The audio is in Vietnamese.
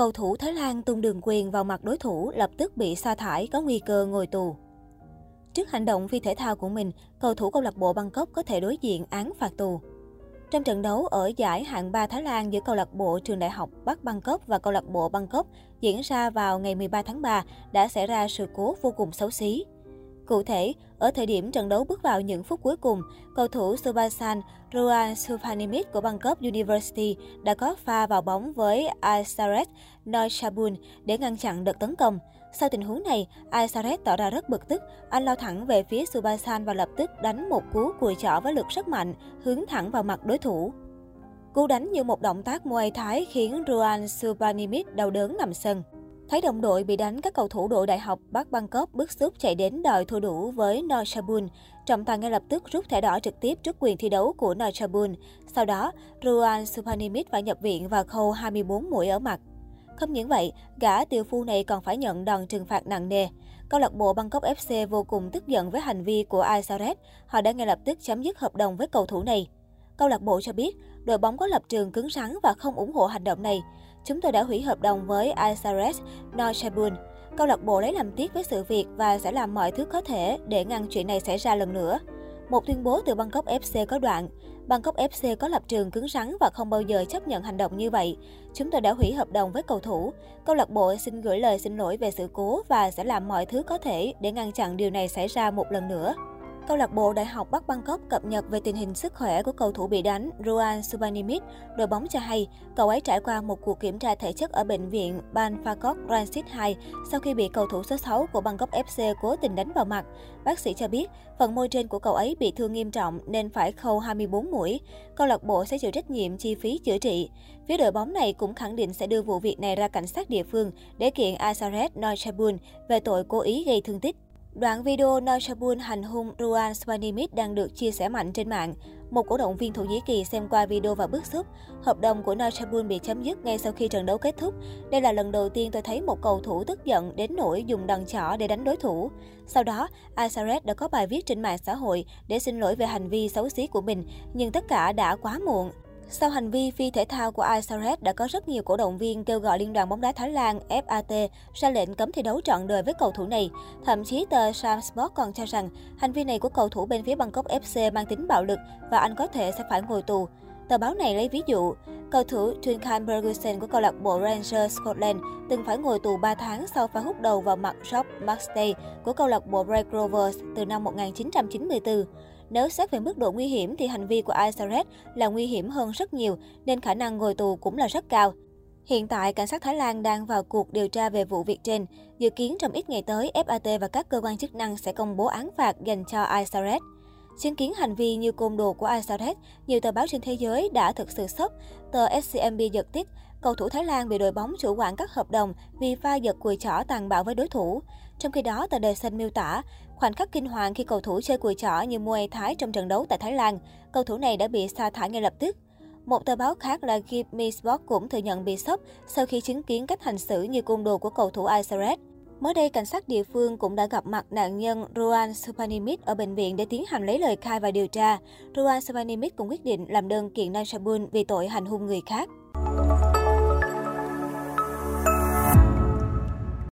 Cầu thủ Thái Lan tung đường quyền vào mặt đối thủ lập tức bị sa thải có nguy cơ ngồi tù. Trước hành động phi thể thao của mình, cầu thủ câu lạc bộ Bangkok có thể đối diện án phạt tù. Trong trận đấu ở giải hạng 3 Thái Lan giữa câu lạc bộ trường đại học Bắc Bangkok và câu lạc bộ Bangkok diễn ra vào ngày 13 tháng 3 đã xảy ra sự cố vô cùng xấu xí. Cụ thể, ở thời điểm trận đấu bước vào những phút cuối cùng, cầu thủ Subasan Ruan Supanimit của Bangkok University đã có pha vào bóng với Aisaret Noishabun để ngăn chặn đợt tấn công. Sau tình huống này, Aisaret tỏ ra rất bực tức. Anh lao thẳng về phía Subasan và lập tức đánh một cú cùi chỏ với lực rất mạnh, hướng thẳng vào mặt đối thủ. Cú đánh như một động tác Muay Thái khiến Ruan Supanimit đau đớn nằm sân. Thấy đồng đội bị đánh, các cầu thủ đội đại học Bắc Bangkok bức xúc chạy đến đòi thua đủ với Norchabun. Trọng tài ngay lập tức rút thẻ đỏ trực tiếp trước quyền thi đấu của Norchabun. Sau đó, Ruan Supanimit phải nhập viện và khâu 24 mũi ở mặt. Không những vậy, gã tiêu phu này còn phải nhận đòn trừng phạt nặng nề. Câu lạc bộ Bangkok FC vô cùng tức giận với hành vi của Aisaret. Họ đã ngay lập tức chấm dứt hợp đồng với cầu thủ này. Câu lạc bộ cho biết, đội bóng có lập trường cứng rắn và không ủng hộ hành động này. Chúng tôi đã hủy hợp đồng với Isares Norchabun. Câu lạc bộ lấy làm tiếc với sự việc và sẽ làm mọi thứ có thể để ngăn chuyện này xảy ra lần nữa. Một tuyên bố từ Bangkok FC có đoạn, Bangkok FC có lập trường cứng rắn và không bao giờ chấp nhận hành động như vậy. Chúng tôi đã hủy hợp đồng với cầu thủ. Câu lạc bộ xin gửi lời xin lỗi về sự cố và sẽ làm mọi thứ có thể để ngăn chặn điều này xảy ra một lần nữa. Câu lạc bộ Đại học Bắc Bangkok cập nhật về tình hình sức khỏe của cầu thủ bị đánh Ruan Subanimit. Đội bóng cho hay, cậu ấy trải qua một cuộc kiểm tra thể chất ở bệnh viện Ban Phakok Transit 2 sau khi bị cầu thủ số 6 của Bangkok FC cố tình đánh vào mặt. Bác sĩ cho biết, phần môi trên của cậu ấy bị thương nghiêm trọng nên phải khâu 24 mũi. Câu lạc bộ sẽ chịu trách nhiệm chi phí chữa trị. Phía đội bóng này cũng khẳng định sẽ đưa vụ việc này ra cảnh sát địa phương để kiện Asaret Noichabun về tội cố ý gây thương tích. Đoạn video Noisabun hành hung Ruan Swanimit đang được chia sẻ mạnh trên mạng. Một cổ động viên Thổ Nhĩ Kỳ xem qua video và bức xúc. Hợp đồng của Noisabun bị chấm dứt ngay sau khi trận đấu kết thúc. Đây là lần đầu tiên tôi thấy một cầu thủ tức giận đến nỗi dùng đòn chỏ để đánh đối thủ. Sau đó, Asaret đã có bài viết trên mạng xã hội để xin lỗi về hành vi xấu xí của mình, nhưng tất cả đã quá muộn. Sau hành vi phi thể thao của Isaret đã có rất nhiều cổ động viên kêu gọi Liên đoàn bóng đá Thái Lan FAT ra lệnh cấm thi đấu trọn đời với cầu thủ này. Thậm chí tờ Sam Sport còn cho rằng hành vi này của cầu thủ bên phía Bangkok FC mang tính bạo lực và anh có thể sẽ phải ngồi tù. Tờ báo này lấy ví dụ, cầu thủ Duncan Ferguson của câu lạc bộ Rangers Scotland từng phải ngồi tù 3 tháng sau pha hút đầu vào mặt Rob Maxtey của câu lạc bộ Red Rovers từ năm 1994. Nếu xét về mức độ nguy hiểm thì hành vi của Isaret là nguy hiểm hơn rất nhiều, nên khả năng ngồi tù cũng là rất cao. Hiện tại, cảnh sát Thái Lan đang vào cuộc điều tra về vụ việc trên. Dự kiến trong ít ngày tới, FAT và các cơ quan chức năng sẽ công bố án phạt dành cho Isaret. Chứng kiến hành vi như côn đồ của Isaret, nhiều tờ báo trên thế giới đã thực sự sốc. Tờ SCMB giật tít, cầu thủ Thái Lan bị đội bóng chủ quản các hợp đồng vì pha giật cùi chỏ tàn bạo với đối thủ. Trong khi đó, tờ đề xanh miêu tả, khoảnh khắc kinh hoàng khi cầu thủ chơi cùi chỏ như Muay Thái trong trận đấu tại Thái Lan, cầu thủ này đã bị sa thải ngay lập tức. Một tờ báo khác là Give Me Sport cũng thừa nhận bị sốc sau khi chứng kiến cách hành xử như côn đồ của cầu thủ Isaret. Mới đây, cảnh sát địa phương cũng đã gặp mặt nạn nhân Ruan Supanimit ở bệnh viện để tiến hành lấy lời khai và điều tra. Ruan Supanimit cũng quyết định làm đơn kiện Nansabun vì tội hành hung người khác.